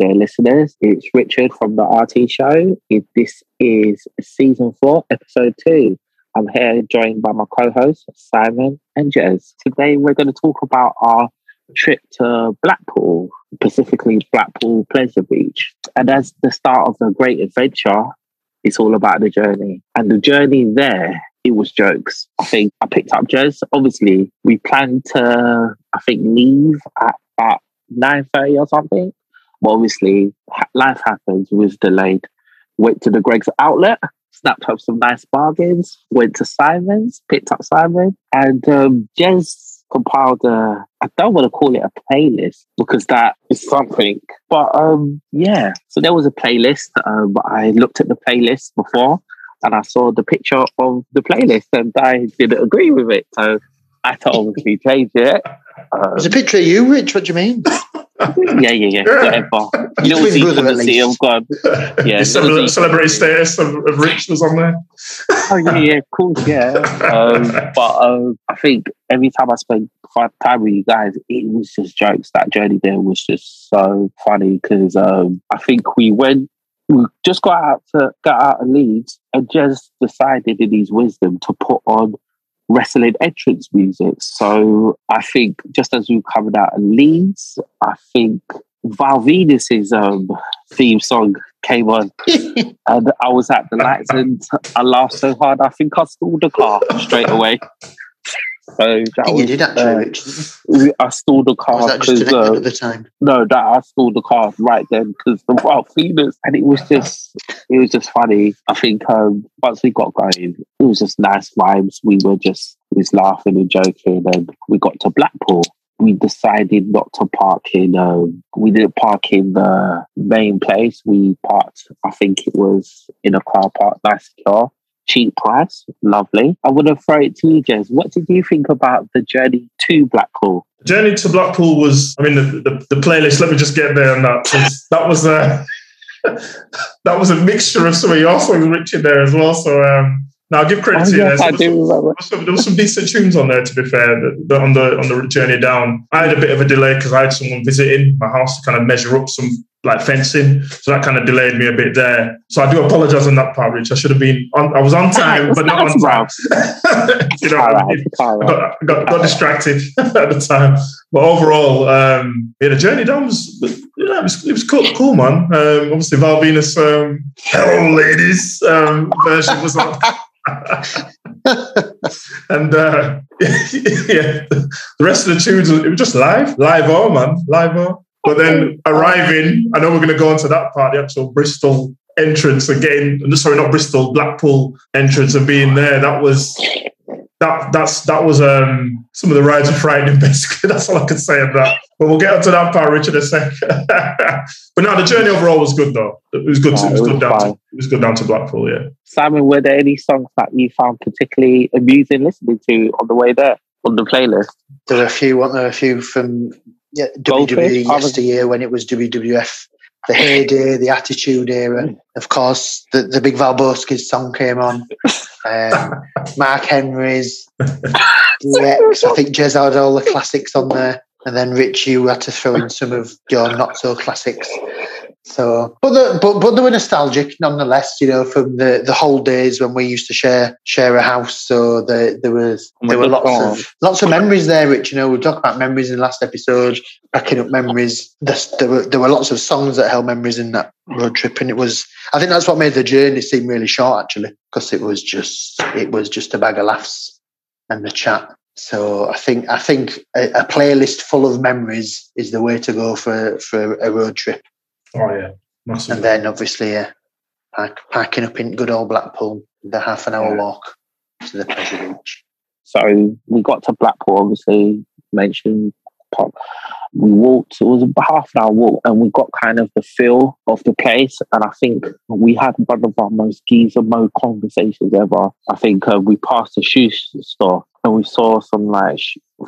There, listeners. It's Richard from the RT Show. This is season four, episode two. I'm here joined by my co hosts, Simon and Jez. Today, we're going to talk about our trip to Blackpool, specifically Blackpool Pleasure Beach. And as the start of a great adventure, it's all about the journey. And the journey there, it was jokes. I think I picked up Jez. Obviously, we planned to, I think, leave at about 9.30 or something. But obviously, life happens, we was delayed. Went to the Greggs outlet, snapped up some nice bargains, went to Simon's, picked up Simon, and um, Jez compiled a, I don't want to call it a playlist because that is something. But um, yeah, so there was a playlist. Um, I looked at the playlist before and I saw the picture of the playlist and I didn't agree with it. So I had to obviously change it. Um, There's a picture of you, Rich. What do you mean? Yeah, yeah, yeah. Whatever. Little decency of God. Yeah. Cele- celebrity status of, of Rich was on there. oh yeah, yeah, cool, yeah. Um, but um, I think every time I spent time with you guys, it was just jokes. That journey there was just so funny because um, I think we went we just got out to got out of Leeds and just decided in his wisdom to put on wrestling entrance music. So I think just as we covered out of Leeds, I think Val Venis's um, theme song came on, and I was at the lights and I laughed so hard I think I stalled the car straight away. So that was, you did actually. Uh, I stole the car because uh, at the time. No, that I stole the car right then because the wild feelers, and it was just, it was just funny. I think um, once we got going, it was just nice vibes. We were just, we was laughing and joking, and we got to Blackpool. We decided not to park in. Um, we didn't park in the main place. We parked. I think it was in a car park, nice car cheap price. Lovely. I want to throw it to you, Jez. What did you think about the journey to Blackpool? Journey to Blackpool was, I mean, the, the, the playlist, let me just get there on that. that was a, that was a mixture of some of your songs, Richard, there as well. So, um, now, I'll give credit oh, to you. Yes, there. I do some. There, there was some decent tunes on there. To be fair, the, the, on the on the journey down, I had a bit of a delay because I had someone visiting my house to kind of measure up some like fencing, so that kind of delayed me a bit there. So I do apologize on that part, Rich. I should have been on. I was on time, but not on time. you know, right, I got, got, got distracted at the time. But overall, um, yeah, the journey down was, yeah, it was, it was cool, cool man. Um, obviously, Val Venis, um, "Hello Ladies" um, version was on. and uh, yeah, the rest of the tunes it was just live, live on man, live on. But then arriving, I know we're going to go on to that part, the actual Bristol entrance again. sorry, not Bristol, Blackpool entrance and being there. That was that that's that was um some of the rides are frightening basically. That's all i can say of that. But we'll get onto that part richard in a sec. But now the journey overall was good though. It was good to, it was, good down to, it was good down to blackpool yeah. Simon were there any songs that you found particularly amusing listening to on the way there on the playlist? There are a few weren't there? A few from yeah, WWE yesteryear when it was WWF the heyday, the attitude era. Mm. Of course, the, the big Valboski's song came on. Um, Mark Henry's DX. I think Jez had all the classics on there. And then Rich, you had to throw in some of your not so classics. So, but the, but but they were nostalgic nonetheless. You know, from the, the whole days when we used to share share a house. So the, there was oh there were lots of lots of memories there. Rich, you know, we talked about memories in the last episode, backing up memories. There were there were lots of songs that held memories in that road trip, and it was. I think that's what made the journey seem really short, actually, because it was just it was just a bag of laughs and the chat. So I think I think a, a playlist full of memories is the way to go for for a road trip. Oh yeah, massive. And then obviously, yeah, pack, packing up in good old Blackpool, the half an hour yeah. walk to the pleasure beach. So we got to Blackpool, obviously mentioned. pop. We walked. It was a half an hour walk, and we got kind of the feel of the place. And I think we had one of our most geezer mode conversations ever. I think uh, we passed a shoe store and we saw some like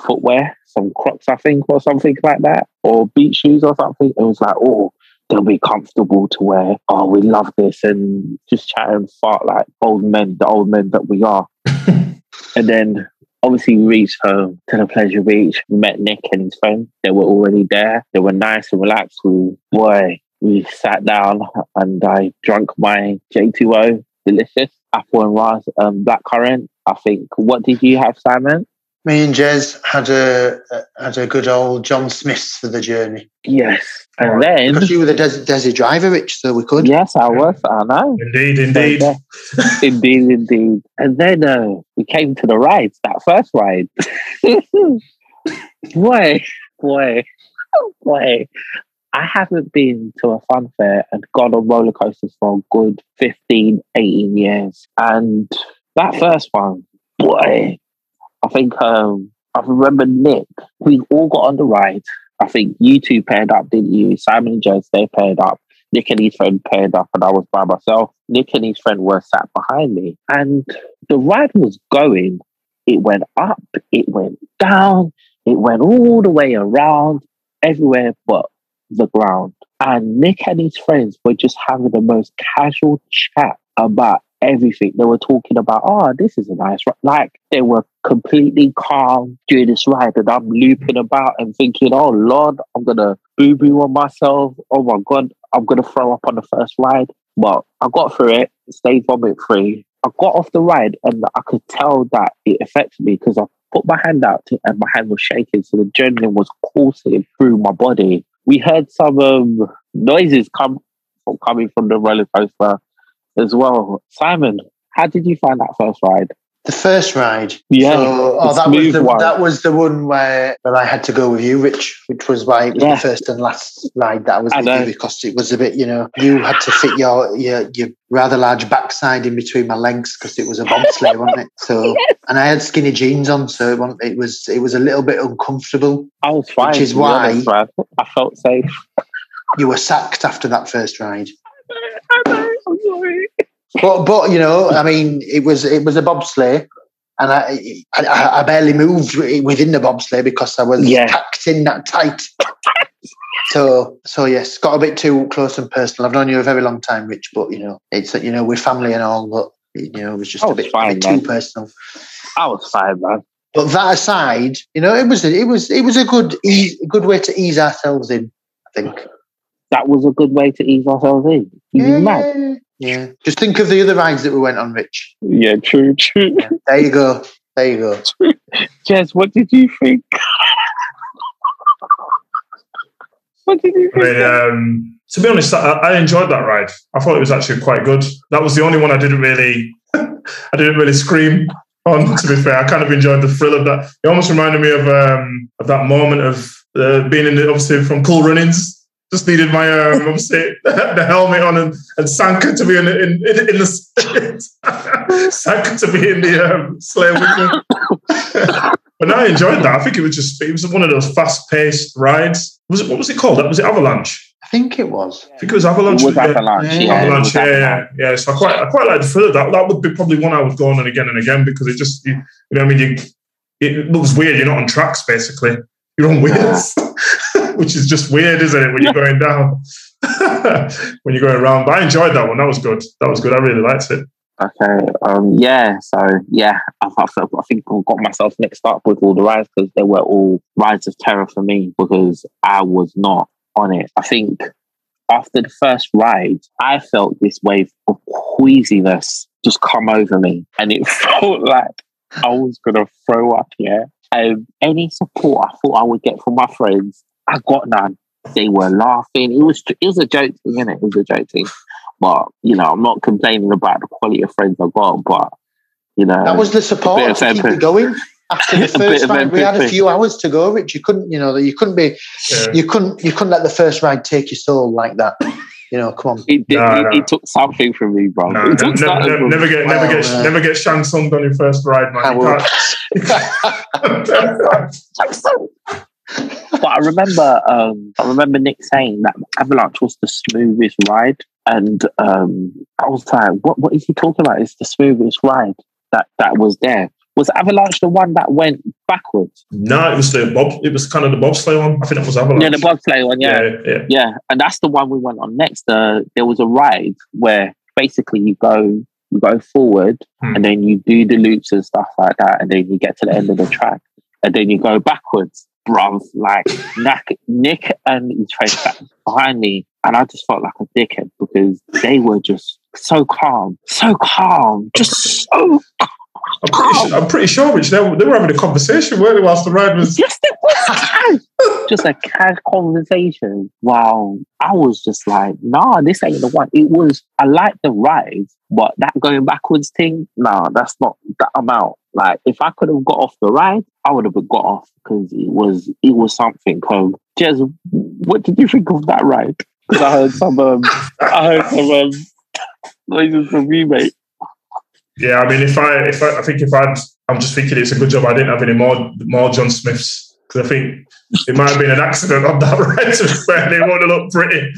footwear, some Crocs, I think, or something like that, or beach shoes or something. It was like, oh, they'll be comfortable to wear. Oh, we love this, and just chat and fart like old men, the old men that we are. and then obviously we reached home to the pleasure beach. Met Nick and his friend. They were already there. They were nice and relaxed. We, boy, we sat down and I drank my J2O, delicious apple and ras um, black currant. I think. What did you have, Simon? Me and Jez had a had a good old John Smith's for the journey. Yes, and then because you were the Des- Desi driver, Rich, so we could. Yes, I was. I know. Indeed, indeed, so, yeah. indeed, indeed. And then uh, we came to the rides. That first ride, boy, boy, boy. I haven't been to a fun fair and gone on roller coasters for a good 15, 18 years. And that first one, boy, I think um, I remember Nick. We all got on the ride. I think you two paired up, didn't you? Simon and Jez, they paired up. Nick and his friend paired up, and I was by myself. Nick and his friend were sat behind me, and the ride was going. It went up, it went down, it went all the way around, everywhere but the ground. And Nick and his friends were just having the most casual chat about everything. They were talking about, oh, this is a nice ride. Like they were completely calm during this ride, and I'm looping about and thinking, oh Lord, I'm gonna boo boo on myself. Oh my God, I'm gonna throw up on the first ride. Well, I got through it, stayed vomit free. I got off the ride, and I could tell that it affected me because I put my hand out to, and my hand was shaking, so the adrenaline was coursing through my body. We heard some um, noises come from coming from the roller coaster as well. Simon, how did you find that first ride? The first ride, yeah. So, oh, that was the one. that was the one where, where I had to go with you, Rich, which was why it was yeah. the first and last ride that I was you because it was a bit, you know, you had to fit your your, your rather large backside in between my legs because it was a bobsleigh, wasn't it? So, yes. and I had skinny jeans on, so it was it was a little bit uncomfortable. I was fine, which is why honest, I felt safe. You were sacked after that first ride. I know. I'm sorry. But but you know, I mean, it was it was a bobsleigh, and I I, I barely moved within the bobsleigh because I was yeah. packed in that tight. so so yes, got a bit too close and personal. I've known you a very long time, Rich, but you know, it's you know, we're family and all, but you know, it was just was a bit, fine, a bit too personal. I was fine, man. But that aside, you know, it was it was it was a good ease, good way to ease ourselves in. I think that was a good way to ease ourselves in. yeah, mad. Yeah. Just think of the other rides that we went on, Rich. Yeah, true, true. Yeah. There you go. There you go. Jez, what did you think? what did you think? I mean, um, to be honest, I, I, enjoyed that ride. I thought it was actually quite good. That was the only one I didn't really, I didn't really scream on. To be fair, I kind of enjoyed the thrill of that. It almost reminded me of um, of that moment of uh, being in the obviously from Cool Runnings just needed my um, obviously the helmet on and, and Sanka to be in, in, in, in the Sanka to be in the um, sleigh with me. but no, I enjoyed that. I think it was just it was one of those fast paced rides. Was it what was it called? That was it Avalanche. I think it was. I think it was Avalanche. It was. Avalanche. Yeah, Avalanche. Yeah, yeah, yeah. So I quite, I quite like the feel of that. That would be probably one I would go on and again and again because it just, you, you know, I mean, you, it looks weird. You're not on tracks basically. You're on wheels. Which is just weird, isn't it, when you're going down, when you're going around. But I enjoyed that one. That was good. That was good. I really liked it. Okay. Um. Yeah. So yeah, I, I, I think I got myself mixed up with all the rides because they were all rides of terror for me because I was not on it. I think after the first ride, I felt this wave of queasiness just come over me, and it felt like I was gonna throw up. Yeah. Um, any support I thought I would get from my friends I got none. They were laughing. It was it was a joke thing, it? It was a joke thing. But you know, I'm not complaining about the quality of friends I got, but you know, that was the support to keep it going. After the first ride, we had a few hours to go, Rich. You couldn't, you know, you couldn't be, yeah. you couldn't, you couldn't let the first ride take your soul like that. You know, come on. It, no, it, no. it took something from me, bro. No, never, never, never, get, never get, uh, never get Shang Tsung on your first ride, man. You can't. but I remember, um, I remember Nick saying that Avalanche was the smoothest ride, and um, I was like, "What? What is he talking about? It's the smoothest ride that that was there." Was Avalanche the one that went backwards? No, it was the bob. It was kind of the bobsleigh one. I think it was Avalanche. Yeah, the bobsleigh one. Yeah. yeah, yeah, yeah. And that's the one we went on next. Uh, there was a ride where basically you go you go forward hmm. and then you do the loops and stuff like that, and then you get to the end of the track, and then you go backwards bruv, like Nick, Nick and his face back behind me, and I just felt like a dickhead because they were just so calm, so calm, just so I'm pretty, I'm pretty sure, Rich, they, they were having a conversation, weren't they, whilst the ride was. Yes, it was just a cash conversation. Wow. I was just like, nah, this ain't the one. It was, I like the ride, but that going backwards thing, nah, that's not that amount. Like, if I could have got off the ride, I would have got off because it was, it was something. Um, Jez, what did you think of that ride? Because I heard some, um, I heard some um, noises from you, mate. Yeah, I mean, if I, if I, I think if I'd, I'm just thinking it's a good job I didn't have any more, more John Smiths because I think it might have been an accident on that ride. Fair, they want to look pretty,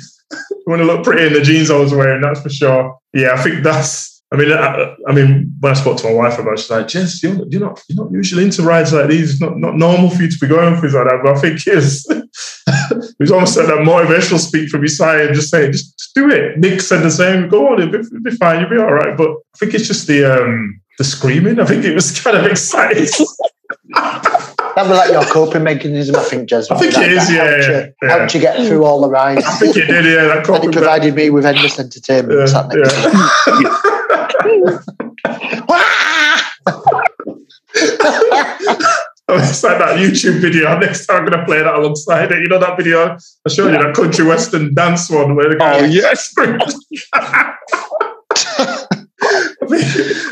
want to look pretty in the jeans I was wearing. That's for sure. Yeah, I think that's. I mean, I, I mean, when I spoke to my wife about, it, she's like, "Jez, you're, you're not, you're not usually into rides like these. It's not, not normal for you to be going for things like that." But I think it's, it was almost like that motivational speak from Isaiah, just saying, just, just do it. Nick said the same. Go on, it'll be, it'll be fine. You'll be all right. But I think it's just the um, the screaming. I think it was kind of exciting. That was like your coping mechanism, I think, Jez. I think that, it is, yeah, helped, yeah, you, yeah. helped you get through all the rides. I think it did, yeah. That and it provided me with endless entertainment. Yeah, yeah. it's like that YouTube video. Next time I'm going to play that alongside it. You know that video I showed you, that country western dance one where the guy. Oh, yes. I, think,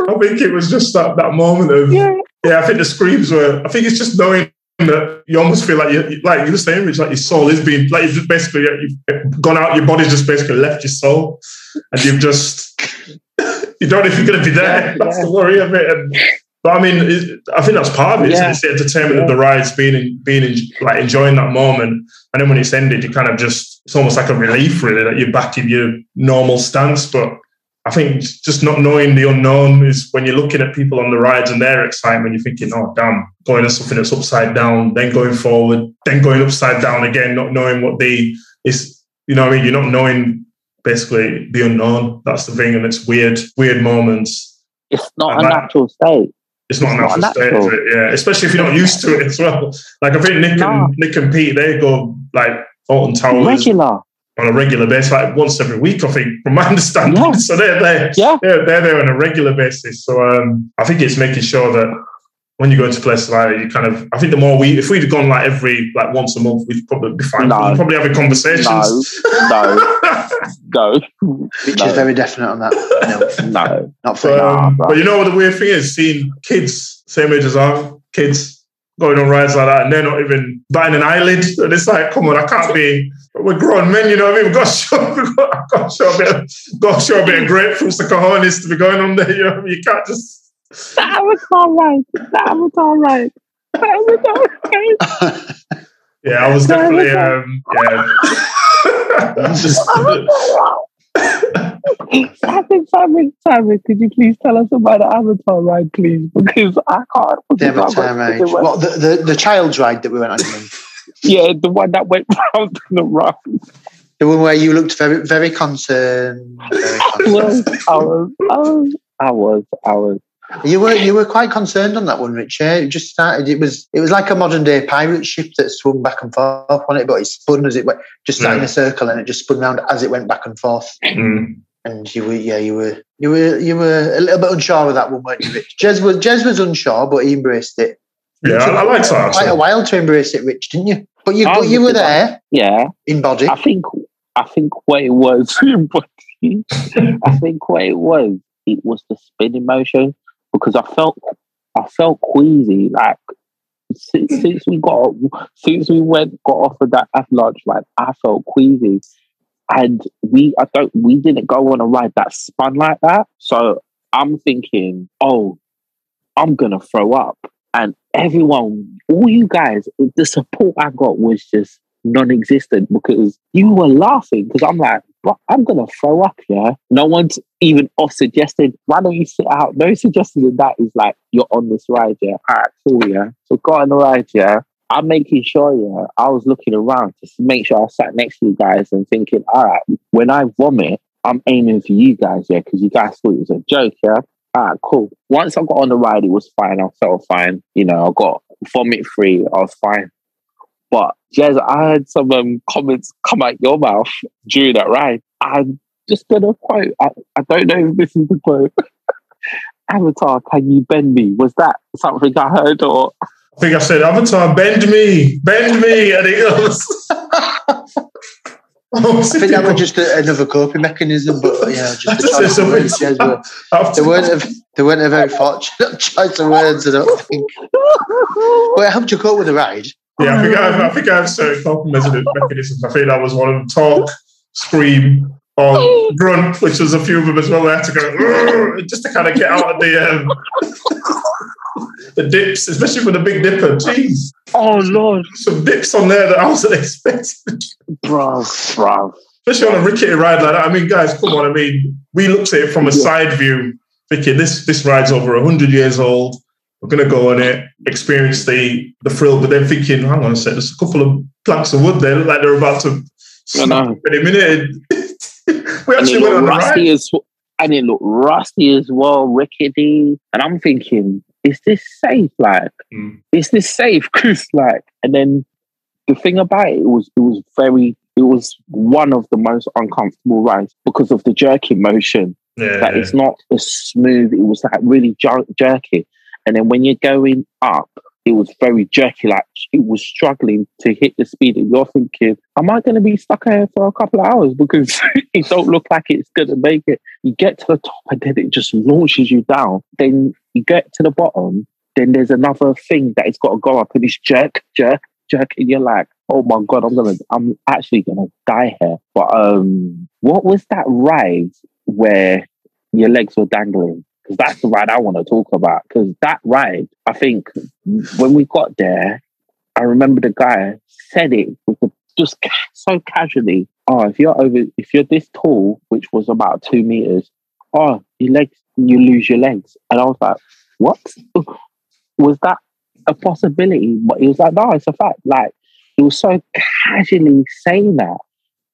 I think it was just that, that moment of. Yeah. yeah, I think the screams were. I think it's just knowing that you almost feel like you like you're saying, Rich, like your soul is being like you've just basically you've gone out, your body's just basically left your soul, and you've just you don't know if you're going to be there. That's yeah. the worry of it. And, but I mean, I think that's part of it. Yeah. It's the entertainment yeah. of the rides, being in, being in, like enjoying that moment, and then when it's ended, you kind of just it's almost like a relief, really, that you're back in your normal stance. But I think just not knowing the unknown is when you're looking at people on the rides and their excitement, you're thinking, oh, damn, going to something that's upside down, then going forward, then going upside down again, not knowing what the is, you know what I mean? You're not knowing basically the unknown. That's the thing. And it's weird, weird moments. It's not and a like, natural state. It's not, it's a natural, not state, natural. It? yeah. Especially if you're not used to it as well. Like I think Nick no. and Nick and Pete, they go like Alton Towers. Regular on a regular basis, like once every week, I think, from my understanding. Yeah. So they're there, yeah. they're, they're there on a regular basis. So um, I think it's making sure that when you go into places like that, you kind of, I think the more we, if we'd gone like every, like once a month, we'd probably be fine. No. We'd probably having conversations. No, no, no. Which no. is very definite on that. No, no. not for um, But you know what the weird thing is? Seeing kids, same age as our kids, going on rides like that and they're not even biting an eyelid. And it's like, come on, I can't be. We're grown men, you know what I mean? We've got to show, we've got, got to show a bit, of, got to show a bit of grapefruits, the cojones to be going on there. You know, what I mean? you can't just. That was all right. That was all right. That was all right. yeah, I was definitely. Um, yeah. just, Simon, Simon, Simon, could you please tell us about the Avatar ride, please? Because I can't. The Avatar ride. What, the, the, the child's ride that we went on? yeah, the one that went round and around. The one where you looked very, very concerned. Very concerned. I, was, I was, I was, I was, You were you were quite concerned on that one, Richard. It just started. It was it was like a modern day pirate ship that swung back and forth on it, but it spun as it went, just started in a circle, and it just spun around as it went back and forth. Mm and you were yeah you were you were you were a little bit unsure with that one, weren't you, Rich? Jez was Jez was unsure, but he embraced it. Yeah, I, I like that. Quite a while to embrace it, Rich, didn't you? But you but you were there, yeah, in body. I think I think what it was in body. I think what it was it was the spinning motion because I felt I felt queasy like since, since we got since we went got off of that at lunch, like I felt queasy and we I don't we didn't go on a ride that spun like that. So I'm thinking, oh, I'm gonna throw up. And everyone, all you guys, the support I got was just non-existent because you were laughing because I'm like, I'm gonna throw up, yeah. No one's even off suggested, why don't you sit out? No suggestion that is like you're on this ride, yeah. All right, cool, yeah. So go on the ride, yeah. I'm making sure, yeah, I was looking around just to make sure I sat next to you guys and thinking, all right, when I vomit, I'm aiming for you guys, yeah, because you guys thought it was a joke, yeah. All right, cool. Once I got on the ride, it was fine. I felt fine. You know, I got vomit free. I was fine. But Jez, I had some um, comments come out your mouth during that ride. I'm just gonna quote. I, I don't know if this is the quote. Avatar, can you bend me? Was that something I heard or? I think I said, Avatar, bend me, bend me, and it goes. I think that was just a, another coping mechanism, but yeah, just the words. Yeah, they weren't a, they weren't a very fortunate choice of words. I don't think. But it helped you cope with the ride. Yeah, I think I have, I think I have certain coping mechanisms. I think that was one of them. Talk, scream, or grunt, which was a few of them as well. I had to go just to kind of get out of the um, the dips, especially for the Big Dipper. Jeez. Oh Lord, some dips on there that I wasn't expecting. Bro, bro. Especially on a rickety ride like that. I mean, guys, come on. I mean, we looked at it from a side view, thinking this this ride's over hundred years old. We're gonna go on it, experience the the thrill, but then thinking, hang on a sec, there's a couple of planks of wood there, look like they're about to snap any minute. we actually went on the ride. As, and it looked rusty as well, rickety. And I'm thinking, is this safe? Like, mm. is this safe? Because like, and then the thing about it, it was it was very it was one of the most uncomfortable rides because of the jerky motion. Yeah, that it's not as smooth. It was like really jer- jerky. And then when you're going up, it was very jerky. Like it was struggling to hit the speed. And you're thinking, am I going to be stuck here for a couple of hours because it don't look like it's going to make it? You get to the top and then it just launches you down. Then you get to the bottom. Then there's another thing that it's got to go up and it's jerk, jerk, jerk, and you're like, oh my god, I'm gonna, I'm actually gonna die here. But um, what was that ride where your legs were dangling? Because that's the ride I want to talk about. Because that ride, I think when we got there, I remember the guy said it with the, just so casually. Oh, if you're over, if you're this tall, which was about two meters, oh, your legs, you lose your legs. And I was like, what? Was that a possibility? But he was like, no, it's a fact. Like, he was so casually saying that.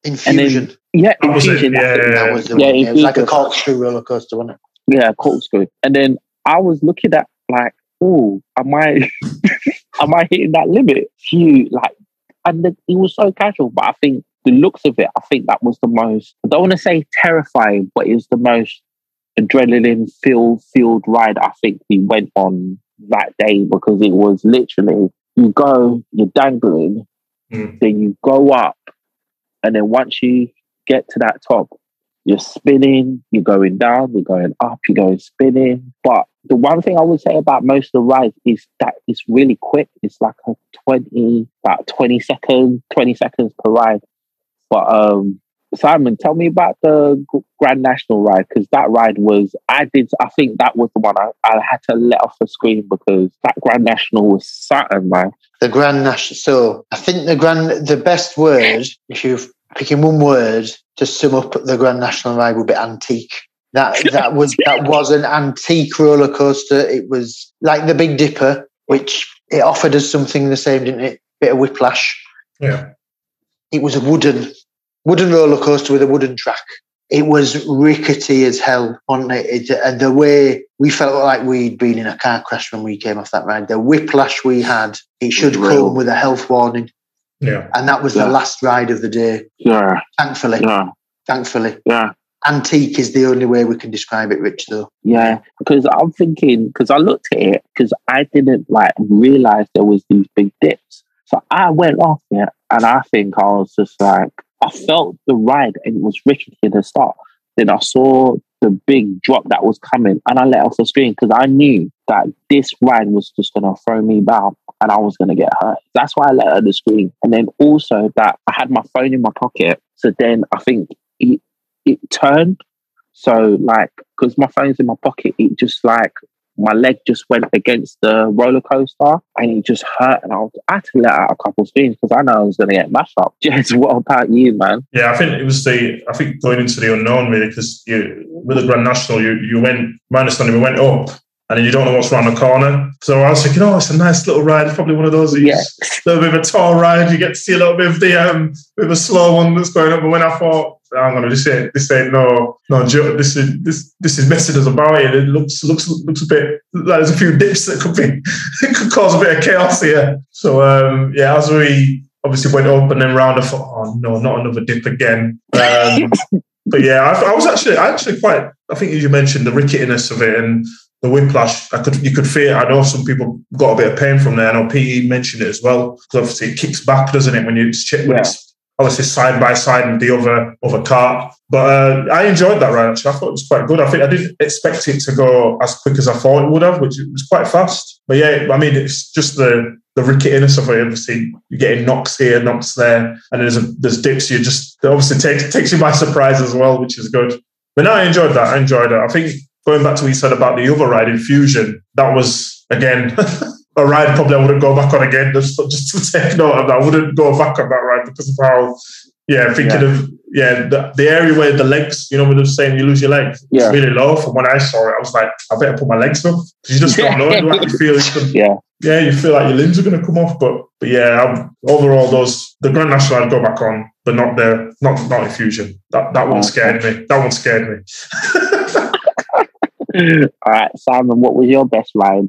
Infusion. Then, yeah, infusion. Yeah, yeah, yeah. That was the yeah, one. Yeah, it was like a corkscrew roller coaster, wasn't it? Yeah, corkscrew. And then I was looking at like, oh, am I am I hitting that limit? Few like and the, it was so casual, but I think the looks of it, I think that was the most I don't want to say terrifying, but it was the most adrenaline filled field ride I think we went on that day because it was literally you go, you're dangling, mm. then you go up, and then once you get to that top, you're spinning, you're going down, you're going up, you're going spinning. But the one thing I would say about most of the rides is that it's really quick. It's like a 20, about 20 seconds, 20 seconds per ride. But um, Simon, tell me about the Grand National ride because that ride was, I did, I think that was the one I, I had to let off the screen because that Grand National was something, man. The Grand National, so I think the Grand, the best word, if you're picking one word to sum up the Grand National ride would be antique. That that was that was an antique roller coaster. It was like the Big Dipper, which it offered us something the same, didn't it? Bit of whiplash. Yeah. It was a wooden wooden roller coaster with a wooden track. It was rickety as hell, wasn't it? it? And the way we felt like we'd been in a car crash when we came off that ride, the whiplash we had, it should come with a health warning. Yeah. And that was yeah. the last ride of the day. Yeah. Thankfully. Yeah. Thankfully. Yeah. Antique is the only way we can describe it, Rich, though. Yeah. Because I'm thinking, because I looked at it, because I didn't like realize there was these big dips. So I went off it and I think I was just like, I felt the ride and it was rickety at the start. Then I saw the big drop that was coming and I let off the screen because I knew that this ride was just going to throw me down and I was going to get hurt. That's why I let her the screen. And then also that I had my phone in my pocket. So then I think it, it turned. So like, because my phone's in my pocket, it just like, my leg just went against the roller coaster and it just hurt. And I, was, I had to let out a couple of because I know I was going to get mashed up. Jez, what about you, man? Yeah, I think it was the, I think going into the unknown really, because you, with the Grand National, you, you went, my understanding, we went up and then you don't know what's around the corner. So I was thinking, oh, it's a nice little ride. It's probably one of those, yeah. little bit of a tall ride. You get to see a little bit of the, um, bit of a slow one that's going up. But when I thought, I'm gonna this ain't this ain't no no joke. This is this this is messing us about it. It looks looks looks a bit like there's a few dips that could be it could cause a bit of chaos here. So um, yeah, as we obviously went up and then round. I thought, oh no, not another dip again. Um, but yeah, I, I, was actually, I actually quite. I think you mentioned the ricketiness of it and the whiplash. I could, you could feel. I know some people got a bit of pain from there. I know PE mentioned it as well because obviously it kicks back, doesn't it, when you when yeah. it's obviously side by side with the other other cart. But uh, I enjoyed that ride. Actually, I thought it was quite good. I think I didn't expect it to go as quick as I thought it would have, which was quite fast. But yeah, I mean, it's just the the ricketiness of it. Obviously, you're getting knocks here, knocks there, and there's a, there's dips. You just obviously takes takes you by surprise as well, which is good. But no, I enjoyed that. I enjoyed it. I think going back to what you said about the other ride, Infusion, that was again. a ride probably I wouldn't go back on again. Just, just to take note of that, I wouldn't go back on that ride because of how, yeah, thinking yeah. of yeah the, the area where the legs, you know, when they're saying you lose your legs, yeah. it's really low. From when I saw it, I was like, I better put my legs up because you just don't know. Like you feel, yeah, yeah, you feel like your limbs are going to come off. But but yeah, I'm, overall, those the Grand National I'd go back on, but not the not not infusion. That that one oh. scared me. That one scared me. All right, Simon, what was your best ride?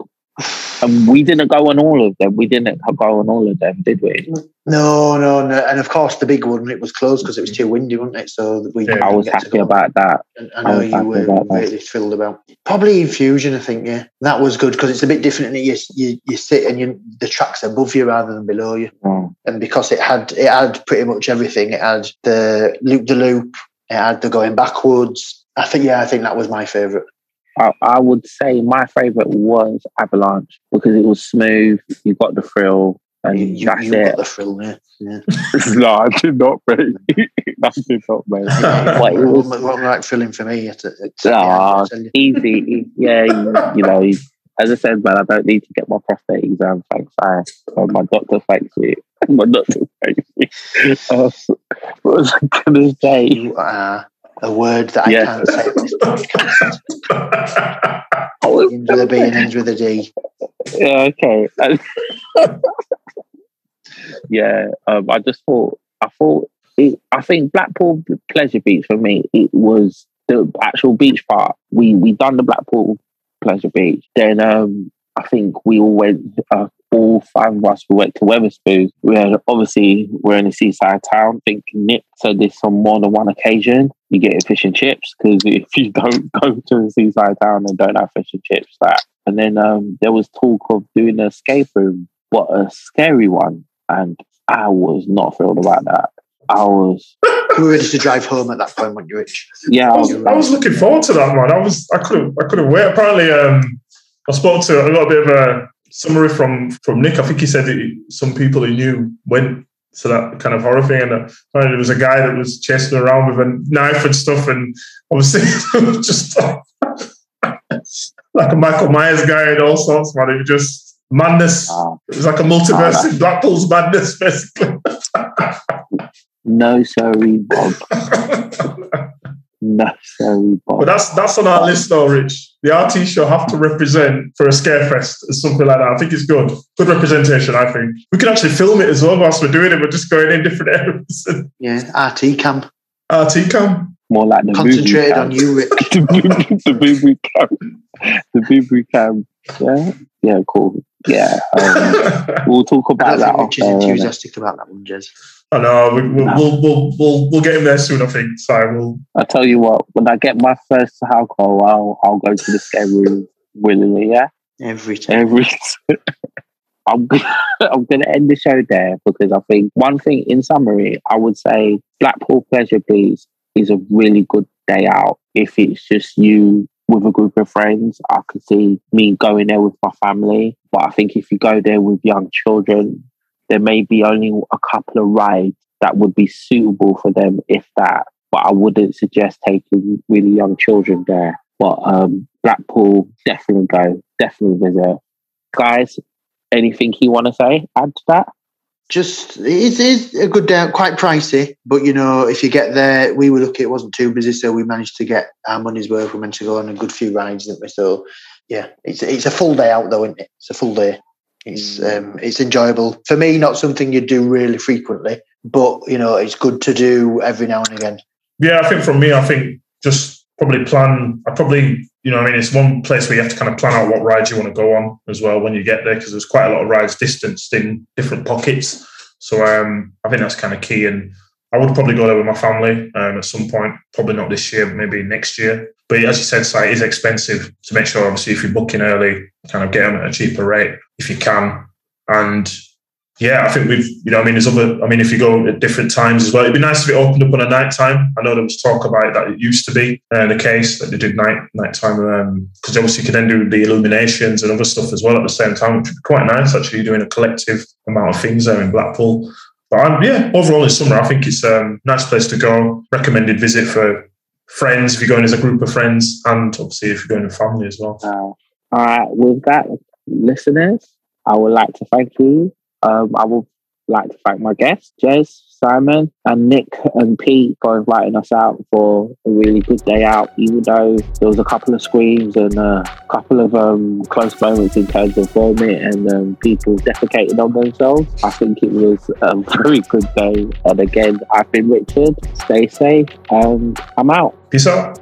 And we didn't go on all of them. We didn't go on all of them, did we? No, no, no. And of course, the big one it was closed because it was too windy, wasn't it? So we. I was happy about that. And I know I you were really that. thrilled about. Probably infusion, I think. Yeah, that was good because it's a bit different. You you you sit and you the tracks above you rather than below you, mm. and because it had it had pretty much everything. It had the loop the loop. It had the going backwards. I think yeah, I think that was my favourite. I, I would say my favorite was Avalanche because it was smooth. You got the thrill, and you, that's you it. got the thrill, yeah. yeah. no, I did not, mate. that did not, mate. it was, what like thrilling for me? It's, it's, oh, easy, yeah. You, you know, as I said, man, I don't need to get my prostate exam. Thanks, I. Oh, my doctor thanks me. My doctor thanks me. Uh, what was I going to say? You are a word that I can't say on this podcast. ends with a B and ends with a D. Yeah, okay. yeah, um, I just thought, I thought, it, I think Blackpool Pleasure Beach for me, it was the actual beach part. We we done the Blackpool Pleasure Beach. Then um, I think we all went uh, all five of us we went to Wetherspoons. We had obviously we're in a seaside town. I think Nick said this on more than one occasion. You get fish and chips because if you don't go to a seaside town and don't have fish and chips, that. And then um, there was talk of doing an escape room, but a scary one, and I was not thrilled about that. I was. You were ready to drive home at that point, weren't you, Rich? Yeah, I was, I was looking forward to that, man. I was, I couldn't, I couldn't wait. Apparently, um, I spoke to a little bit of a summary from from Nick. I think he said that some people he knew went to that kind of horror thing, and uh, there was a guy that was chasing around with a knife and stuff, and obviously just like a Michael Myers guy and all sorts. Man, it was just madness. It was like a multiverse in Blackpool's madness, basically. no, sorry, Bob. No, sorry, Bob. But that's that's on our list, though, Rich the RT show have to represent for a scarefest or something like that. I think it's good. Good representation, I think. We can actually film it as well whilst we're doing it. We're just going in different areas. yeah, RT camp. RT camp. More like the Concentrated on you, Rick. the booby camp. The booby camp. Yeah. Yeah, cool. Yeah. Um, we'll talk about that. Rich is enthusiastic about that one, Jez. Oh, I know we, will no. we'll, we'll, we'll, we'll get him there soon. I think. So we'll. I tell you what, when I get my first alcohol, I'll I'll go to the scare room willingly. Yeah. Every time. Every. I'm I'm going to end the show there because I think one thing in summary, I would say Blackpool Pleasure Beach is a really good day out. If it's just you with a group of friends, I could see me going there with my family. But I think if you go there with young children, there may be only a couple of rides that would be suitable for them, if that. But I wouldn't suggest taking really young children there. But um, Blackpool, definitely go, definitely visit. Guys, anything you want to say? Add to that? Just it is a good day, quite pricey, but you know if you get there, we were lucky it wasn't too busy, so we managed to get our money's worth. We managed to go on a good few rides, didn't we? So yeah, it's it's a full day out though, isn't it? It's a full day. It's mm. um, it's enjoyable for me. Not something you do really frequently, but you know it's good to do every now and again. Yeah, I think for me, I think just probably plan. I probably you know I mean it's one place where you have to kind of plan out what rides you want to go on as well when you get there because there's quite a lot of rides distanced in different pockets. So um, I think that's kind of key. And I would probably go there with my family um, at some point. Probably not this year, maybe next year. But as you said, site is expensive to make sure. Obviously, if you're booking early, kind of get them at a cheaper rate if you can. And yeah, I think we've, you know, I mean, there's other, I mean, if you go at different times as well, it'd be nice if it opened up on a night time. I know there was talk about it that it used to be uh, the case that they did night night time because um, obviously you can then do the illuminations and other stuff as well at the same time, which would be quite nice actually doing a collective amount of things there in Blackpool. But um, yeah, overall in summer, I think it's a um, nice place to go. Recommended visit for friends if you're going as a group of friends, and obviously if you're going with family as well. Uh, all right, with that, listeners, I would like to thank you um, I would like to thank my guests, Jez, Simon, and Nick and Pete for inviting us out for a really good day out, even though there was a couple of screams and a couple of um, close moments in terms of vomit and um, people defecating on themselves. I think it was a very good day. And again, I've been Richard. Stay safe, and I'm out. Peace out.